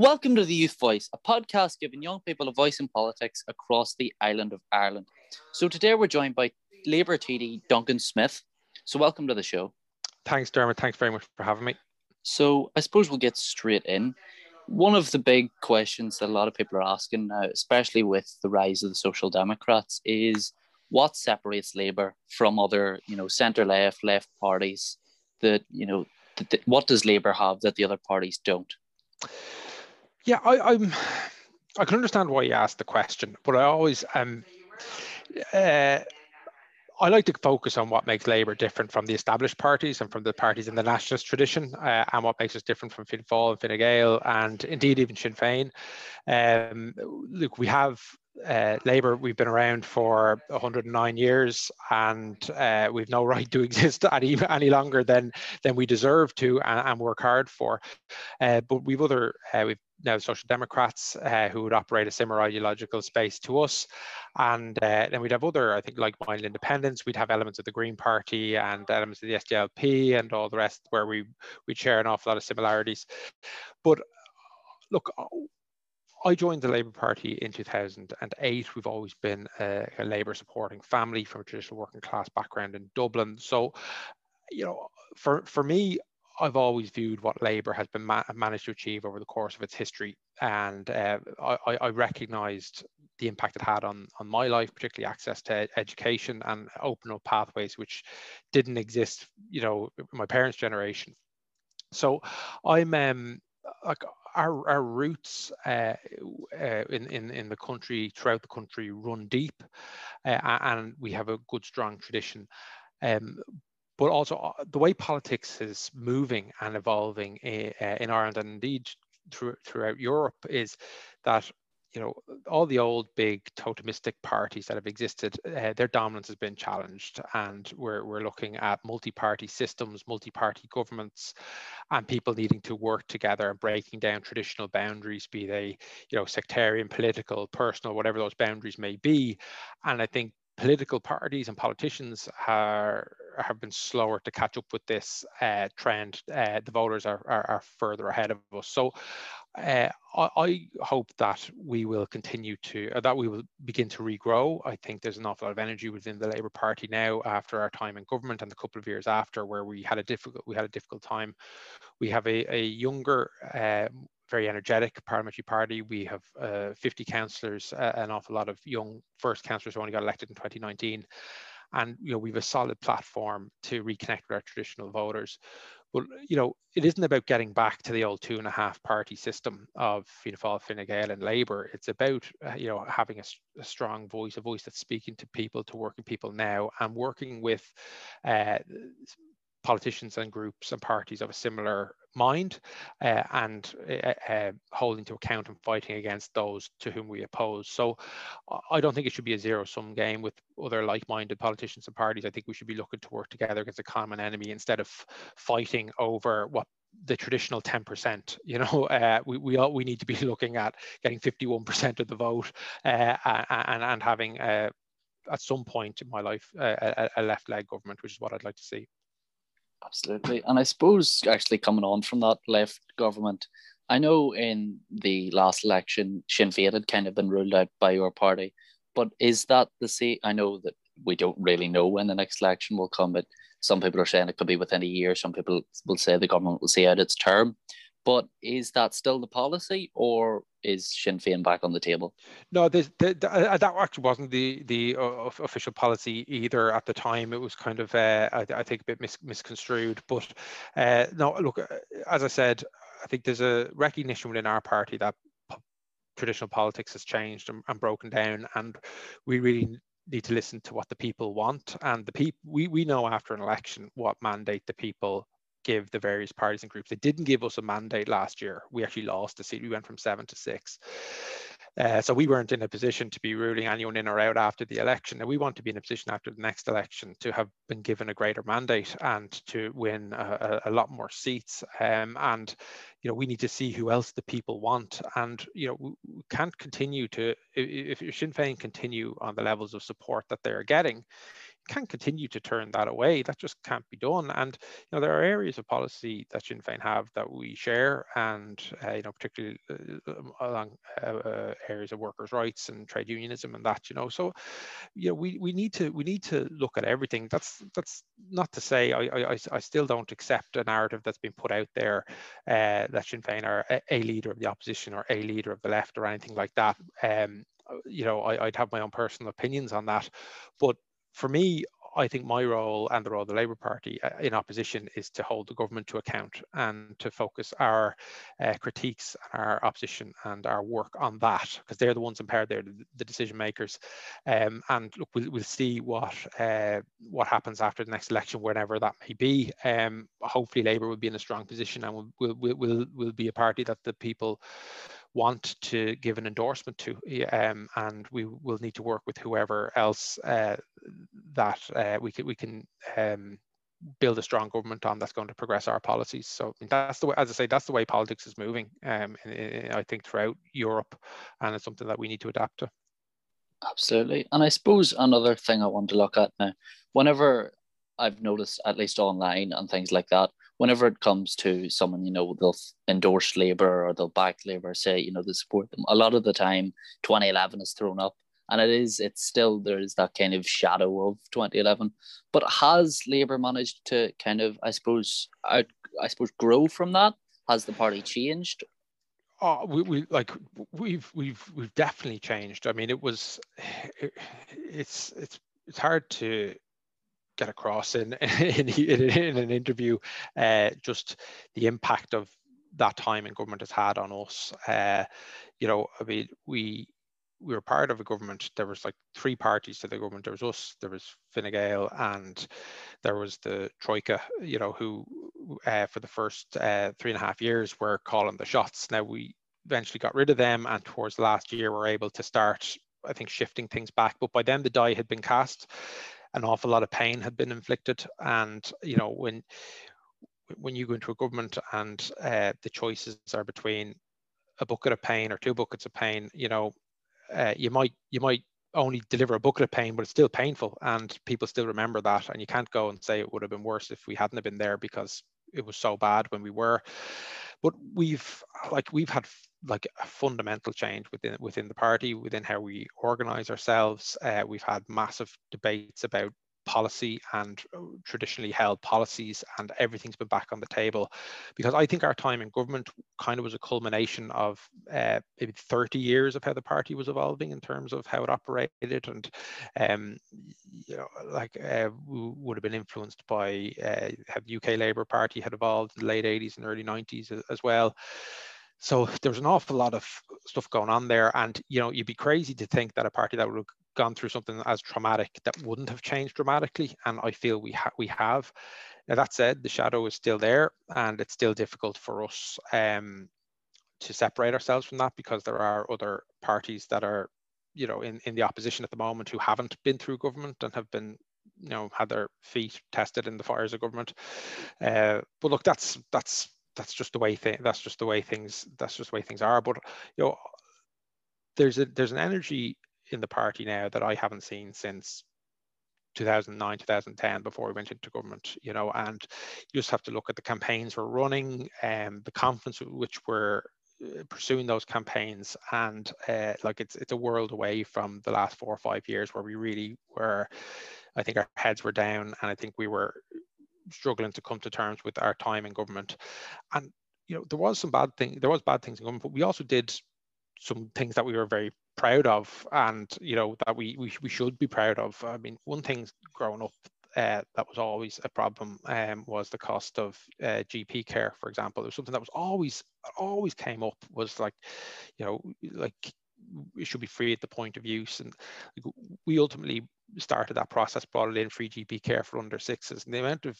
Welcome to the Youth Voice, a podcast giving young people a voice in politics across the island of Ireland. So today we're joined by Labour TD Duncan Smith. So welcome to the show. Thanks, Dermot. Thanks very much for having me. So I suppose we'll get straight in. One of the big questions that a lot of people are asking now, especially with the rise of the Social Democrats, is what separates Labour from other, you know, centre left, left parties? That you know, that, what does Labour have that the other parties don't? Yeah, I, am I can understand why you asked the question, but I always um, uh, I like to focus on what makes Labour different from the established parties and from the parties in the nationalist tradition, uh, and what makes us different from Fianna Fáil and Fine Gael, and indeed even Sinn Féin. Um, look, we have uh, Labour, we've been around for 109 years, and uh, we've no right to exist any any longer than than we deserve to and, and work hard for. Uh, but we've other uh, we've now Social Democrats uh, who would operate a similar ideological space to us. And uh, then we'd have other, I think, like-minded independents. We'd have elements of the Green Party and elements of the SDLP and all the rest where we, we share an awful lot of similarities. But look, I joined the Labour Party in 2008. We've always been a, a Labour supporting family from a traditional working class background in Dublin. So, you know, for, for me, I've always viewed what Labour has been ma- managed to achieve over the course of its history, and uh, I, I recognised the impact it had on on my life, particularly access to education and open up pathways which didn't exist, you know, my parents' generation. So, I'm um, like our, our roots uh, uh, in, in, in the country, throughout the country, run deep, uh, and we have a good, strong tradition. Um, but also uh, the way politics is moving and evolving in, uh, in Ireland and indeed through, throughout Europe is that you know all the old big totemistic parties that have existed uh, their dominance has been challenged and we're, we're looking at multi-party systems multi-party governments and people needing to work together and breaking down traditional boundaries be they you know sectarian political personal whatever those boundaries may be. And i think political parties and politicians are, have been slower to catch up with this uh, trend. Uh, the voters are, are, are, further ahead of us. So uh, I, I, hope that we will continue to, uh, that we will begin to regrow. I think there's an awful lot of energy within the Labour Party now after our time in government and the couple of years after where we had a difficult, we had a difficult time. We have a, a younger, um, very energetic parliamentary party. We have uh, 50 councillors, uh, an awful lot of young first councillors who only got elected in 2019. And you know, we have a solid platform to reconnect with our traditional voters. But you know, it isn't about getting back to the old two and a half party system of Fianna Fáil, Fine Gael, and Labour. It's about uh, you know having a, a, strong voice, a voice that's speaking to people, to working people now, and working with uh, politicians and groups and parties of a similar mind uh, and uh, uh, holding to account and fighting against those to whom we oppose. So I don't think it should be a zero sum game with other like minded politicians and parties. I think we should be looking to work together against a common enemy instead of fighting over what the traditional 10%. You know, uh, we, we, all, we need to be looking at getting 51% of the vote uh, and, and having uh, at some point in my life a, a left leg government, which is what I'd like to see. Absolutely. And I suppose actually coming on from that left government, I know in the last election, Sinn Féin had kind of been ruled out by your party, but is that the same? I know that we don't really know when the next election will come, but some people are saying it could be within a year. Some people will say the government will see out its term. But is that still the policy, or is Sinn Féin back on the table? No, the, the, uh, that actually wasn't the the uh, official policy either at the time. It was kind of, uh, I, I, think, a bit mis misconstrued. But uh, no, look, uh, as I said, I think there's a recognition within our party that traditional politics has changed and, and broken down, and we really need to listen to what the people want. And the people, we we know after an election what mandate the people give the various parties and groups. They didn't give us a mandate last year. We actually lost a seat. We went from seven to six. Uh, so we weren't in a position to be ruling anyone in or out after the election. And we want to be in a position after the next election to have been given a greater mandate and to win a, a lot more seats. Um, and you know we need to see who else the people want. And you know we, we can't continue to if, if Sinn Féin continue on the levels of support that they're getting can't continue to turn that away. That just can't be done. And you know, there are areas of policy that Sinn Féin have that we share, and uh, you know, particularly uh, along uh, uh, areas of workers' rights and trade unionism and that. You know, so you know, we, we need to we need to look at everything. That's that's not to say I I, I still don't accept a narrative that's been put out there uh, that Sinn Féin are a, a, leader of the opposition or a leader of the left or anything like that. Um, you know, I, I'd have my own personal opinions on that, but for me, I think my role and the role of the Labour Party uh, in opposition is to hold the government to account and to focus our uh, critiques and our opposition and our work on that because they're the ones empowered, they're the, decision makers. Um, and look, we'll, we'll see what uh, what happens after the next election, whenever that may be. Um, hopefully, Labour will be in a strong position and will will will will be a party that the people want to give an endorsement to, um, and we will need to work with whoever else uh, that uh, we can we can um, build a strong government on that's going to progress our policies. So that's the way, as I say, that's the way politics is moving. Um, I think throughout Europe, and it's something that we need to adapt to. Absolutely, and I suppose another thing I want to look at now, whenever I've noticed, at least online and things like that, whenever it comes to someone, you know, they'll endorse Labour or they'll back Labour, say, you know, they support them. A lot of the time, 2011 is thrown up, and it is, it's still there is that kind of shadow of 2011. But has Labour managed to kind of, I suppose, out, I suppose, grow from that? Has the party changed? Oh, we, we like we've we've we've definitely changed. I mean, it was it, it's it's it's hard to get across in in, in an interview uh, just the impact of that time in government has had on us. Uh, you know, I mean, we we were part of a government. There was like three parties to the government. There was us, there was Fine Gael, and there was the Troika. You know, who uh, for the first uh, three and a half years were calling the shots. Now we eventually got rid of them, and towards last year we're able to start, I think, shifting things back. But by then the die had been cast an awful lot of pain had been inflicted. And you know, when when you go into a government and uh, the choices are between a bucket of pain or two buckets of pain, you know, uh, you might you might only deliver a bucket of pain, but it's still painful, and people still remember that. And you can't go and say it would have been worse if we hadn't have been there because it was so bad when we were. But we've like we've had like a fundamental change within within the party, within how we organize ourselves. Uh, we've had massive debates about policy and uh, traditionally held policies and everything's been back on the table because i think our time in government kind of was a culmination of uh, maybe 30 years of how the party was evolving in terms of how it operated and um, you know like uh, would have been influenced by uh, how the uk labour party had evolved in the late 80s and early 90s as well so there was an awful lot of stuff going on there. And, you know, you'd be crazy to think that a party that would gone through something as traumatic that wouldn't have changed dramatically. And I feel we, ha- we have. Now, that said, the shadow is still there and it's still difficult for us um, to separate ourselves from that because there are other parties that are, you know, in, in the opposition at the moment who haven't been through government and have been you know had their feet tested in the fires of government uh, but look that's that's that's just the way th- that's just the way things that's just the way things are. But you know, there's a there's an energy in the party now that I haven't seen since 2009 2010 before we went into government you know and you just have to look at the campaigns we're running and um, the confidence which we're uh, pursuing those campaigns and uh, like it's it's a world away from the last four or five years where we really were i think our heads were down and i think we were struggling to come to terms with our time in government. And you know, there was some bad thing, there was bad things in government, but we also did some things that we were very proud of and you know that we we, we should be proud of. I mean, one thing growing up uh, that was always a problem um, was the cost of uh, GP care, for example. It was something that was always always came up was like, you know, like it should be free at the point of use. And we ultimately started that process, brought it in free GP care for under sixes. And the amount of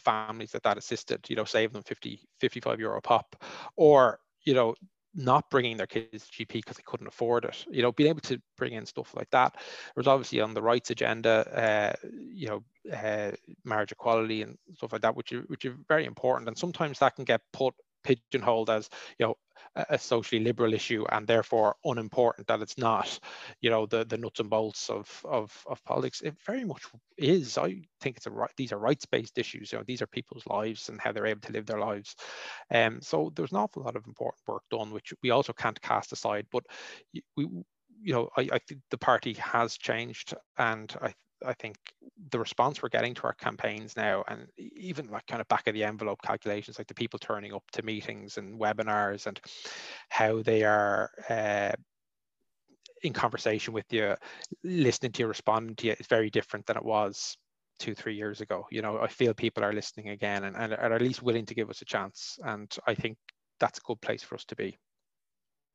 families that that assisted, you know, save them 50, 55 euro pop, or, you know, not bringing their kids to GP because they couldn't afford it. You know, being able to bring in stuff like that. It was obviously on the rights agenda, uh, you know, uh, marriage equality and stuff like that, which are, which are very important. And sometimes that can get put pigeonholed as, you know, a socially liberal issue and therefore unimportant that it's not you know the the nuts and bolts of of, of politics. It very much is. I think it's a right these are rights-based issues you know these are people's lives and how they're able to live their lives. Um so there's an awful lot of important work done which we also can't cast aside but we you know i, I think the party has changed and i I think the response we're getting to our campaigns now, and even like kind of back of the envelope calculations, like the people turning up to meetings and webinars, and how they are uh, in conversation with you, listening to you, responding to you, is very different than it was two, three years ago. You know, I feel people are listening again and, and are at least willing to give us a chance, and I think that's a good place for us to be.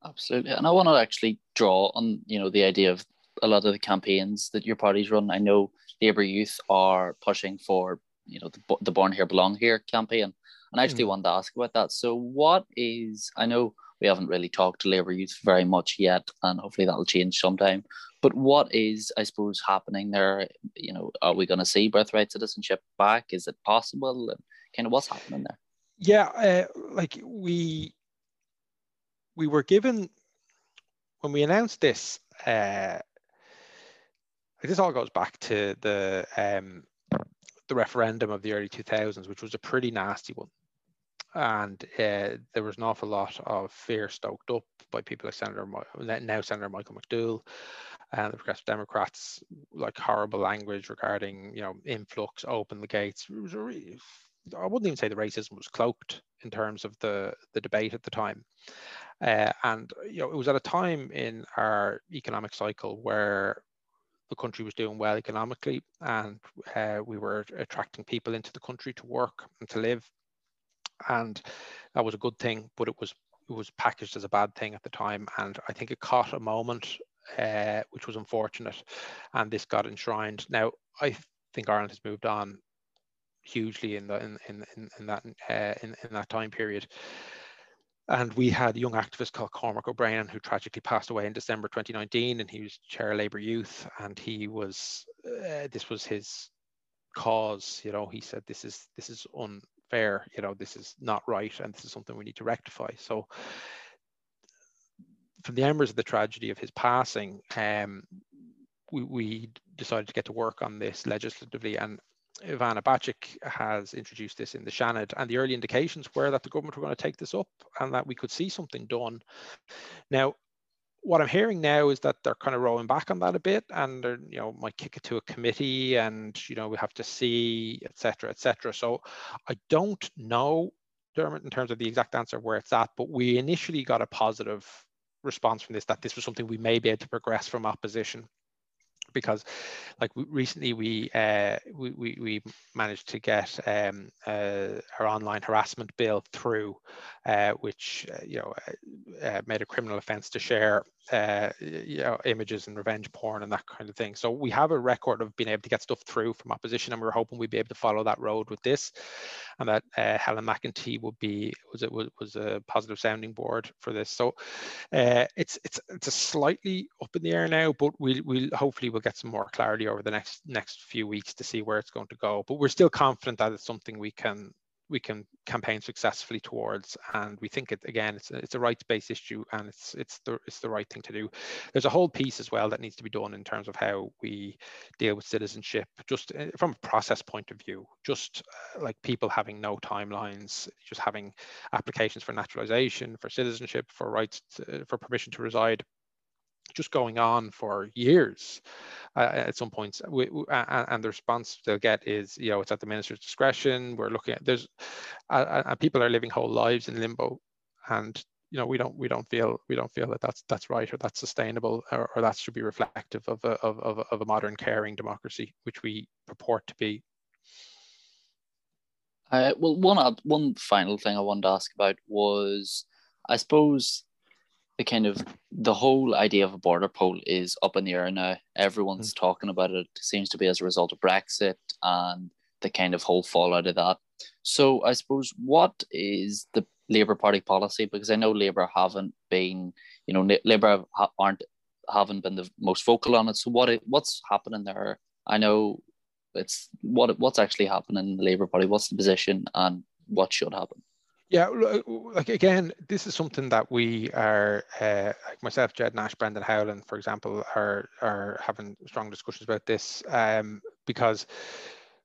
Absolutely, and I want to actually draw on you know the idea of a lot of the campaigns that your parties run. I know Labour Youth are pushing for you know the, the Born Here Belong Here campaign, and I actually mm. wanted to ask about that. So, what is I know we haven't really talked to Labour Youth very much yet, and hopefully that'll change sometime. But what is I suppose happening there? You know, are we going to see birthright citizenship back? Is it possible? And kind of what's happening there? Yeah, uh, like we we were given when we announced this. Uh, this all goes back to the um, the referendum of the early 2000s, which was a pretty nasty one. And uh, there was an awful lot of fear stoked up by people like Senator, now Senator Michael McDowell and the Progressive Democrats, like horrible language regarding, you know, influx, open the gates. I wouldn't even say the racism was cloaked in terms of the, the debate at the time. Uh, and, you know, it was at a time in our economic cycle where the country was doing well economically and uh, we were attracting people into the country to work and to live. And that was a good thing but it was it was packaged as a bad thing at the time. And i think it caught a moment uh, which was unfortunate. And this got enshrined. Now i think ireland has moved on hugely in the in in, in, that uh, in, in that time period and we had a young activist called Cormac O'Brien who tragically passed away in December 2019, and he was chair of Labour Youth, and he was uh, this was his cause. You know, he said this is this is unfair. You know, this is not right, and this is something we need to rectify. So, from the embers of the tragedy of his passing, um, we, we decided to get to work on this legislatively, and Ivana Bacik has introduced this in the Seanad, and the early indications were that the government were going to take this up and that we could see something done. Now, what I'm hearing now is that they're kind of rolling back on that a bit, and they're you know might kick it to a committee, and you know we have to see, etc., etc. So I don't know, Dermot, in terms of the exact answer where it's at, but we initially got a positive response from this that this was something we may be able to progress from opposition because like recently we, uh, we, we, we managed to get um, uh, our online harassment bill through, uh, which uh, you know uh, uh, made a criminal offence to share you know images and revenge porn and that kind of thing. So we have a record of being able to get stuff through from opposition, and we are hoping we'd be able to follow that road with this, and that Helen McEntee would be was it was, was a positive sounding board for this. So it's it's it's a slightly up in the air now, but we'll we'll hopefully we'll get some more clarity over the next next few weeks to see where it's going to go. But we're still confident that it's something we can we can campaign successfully towards. And we think it again it's a, it's a rights-based issue and it's it's the it's the right thing to do. There's a whole piece as well that needs to be done in terms of how we deal with citizenship just eh, from a process point of view just uh, like people having no timelines just having applications for naturalization for citizenship for rights to, for permission to reside just going on for years uh, at some points. We, we, uh, and the response they'll get is you know it's at the minister's discretion. We're looking at there's uh, and people are living whole lives in limbo. And you know we don't we don't feel we don't feel that that's that's right or that's sustainable or, or that should be reflective of a, of, of, of a modern caring democracy which we purport to be. Uh, well one one final thing i wanted to ask about was i suppose the kind of the whole idea of a border poll is up in the air now. Everyone's mm. talking about it. it. Seems to be as a result of Brexit and the kind of whole fallout of that. So I suppose what is the Labour Party policy? Because I know Labour haven't been, you know, Labour aren't haven't been the most vocal on it. So what what's happening there? I know it's what what's actually happening in the Labour Party. What's the position and what should happen? Yeah, like again, this is something that we are, uh, like myself, Ged Nash, Brendan Howlin, for example, are are having strong discussions about this um, because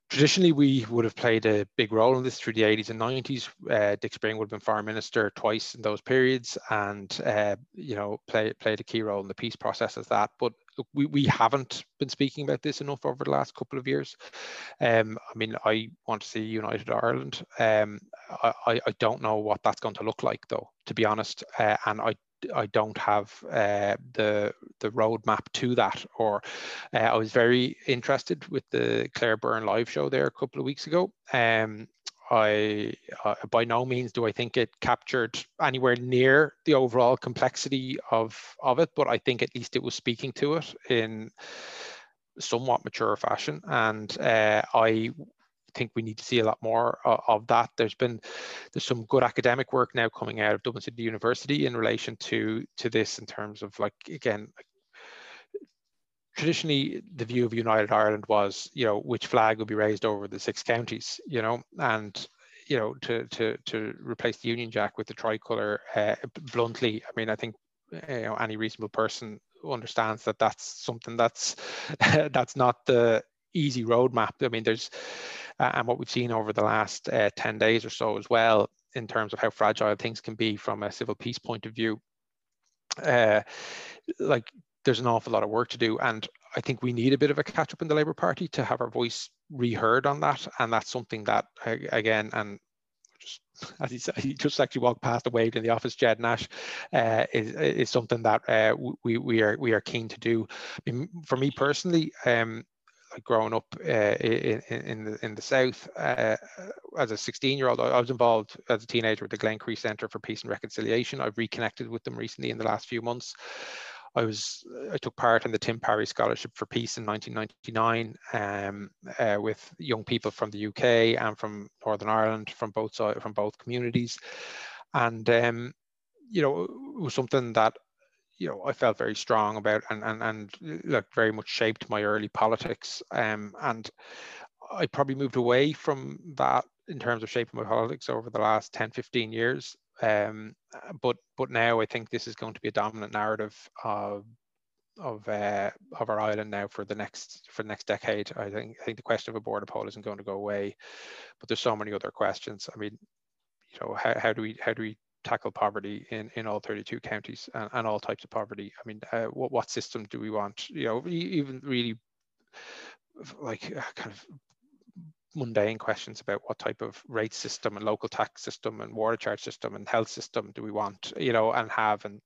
traditionally we would have played a big role in this through the 80s and 90s. Uh, Dick Spring would have been foreign minister twice in those periods, and uh, you know play, played a key role in the peace process as that. But we, we haven't been speaking about this enough over the last couple of years. Um, I mean, I want to see United Ireland. Um, I, I don't know what that's going to look like, though, to be honest. Uh, and I I don't have uh, the the roadmap to that. Or uh, I was very interested with the Claire Byrne live show there a couple of weeks ago. Um, I uh, by no means do I think it captured anywhere near the overall complexity of of it, but I think at least it was speaking to it in somewhat mature fashion, and uh, I think we need to see a lot more uh, of that. There's been there's some good academic work now coming out of Dublin City University in relation to to this in terms of like again like traditionally the view of United Ireland was, you know, which flag would be raised over the six counties, you know, and you know, to to to replace the Union Jack with the tricolour, uh, bluntly, I mean, I think you know any reasonable person understands that that's something that's that's not the easy roadmap. I mean, there's uh, and what we've seen over the last uh, 10 days or so as well in terms of how fragile things can be from a civil peace point of view. Uh, like there's an awful lot of work to do. And I think we need a bit of a catch up in the Labour Party to have our voice reheard on that. And that's something that, again, and just as he said, he just actually walked past and waved in the office. Ged Nash uh, is is something that uh, we we are we are keen to do. For me personally, um, growing up uh, in in the in the south uh, as a 16 year old, I was involved as a teenager with the Glencree Centre for Peace and Reconciliation. I've reconnected with them recently in the last few months. I was I took part in the Tim Parry Scholarship for Peace in 1999 um, uh, with young people from the UK and from Northern Ireland, from both from both communities, and um, you know it was something that you know I felt very strong about and and and like very much shaped my early politics. Um, and I probably moved away from that in terms of shaping my politics over the last 10, 15 years. Um, but but now I think this is going to be a dominant narrative of of uh, of our island now for the next for the next decade. I think I think the question of a border poll isn't going to go away, but there's so many other questions. I mean, you know, how, how do we how do we tackle poverty in, in all 32 counties and, and all types of poverty? I mean, uh, what what system do we want? You know, even really like uh, kind of mundane questions about what type of rate system and local tax system and water charge system and health system do we want, you know, and have and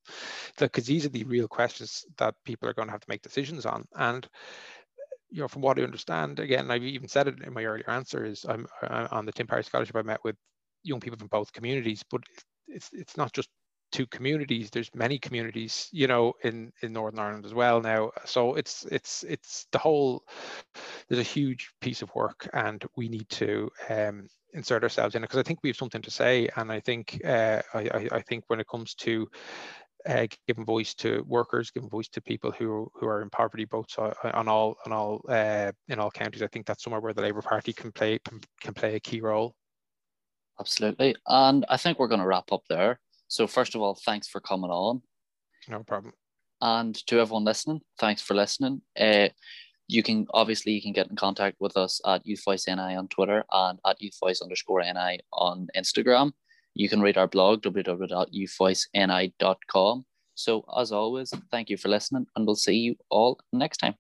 because these are the real questions that people are going to have to make decisions on. And you know, from what I understand, again, I've even said it in my earlier answer, is I'm, I'm on the Tim Parry Scholarship. I met with young people from both communities, but it's it's not just two communities there's many communities you know in in northern ireland as well now so it's it's it's the whole there's a huge piece of work and we need to um, insert ourselves in it because i think we have something to say and i think uh, I, I think when it comes to uh, giving voice to workers, giving voice to people who who are in poverty, both on all on all uh, in all counties. I think that's somewhere where the Labour Party can play can play a key role. Absolutely, and I think we're going to wrap up there. So first of all, thanks for coming on. No problem. And to everyone listening, thanks for listening. Uh, you can obviously you can get in contact with us at Youth Voice NI on Twitter and at Youth Voice underscore NI on Instagram. You can read our blog www.youthvoiceni.com. So as always, thank you for listening, and we'll see you all next time.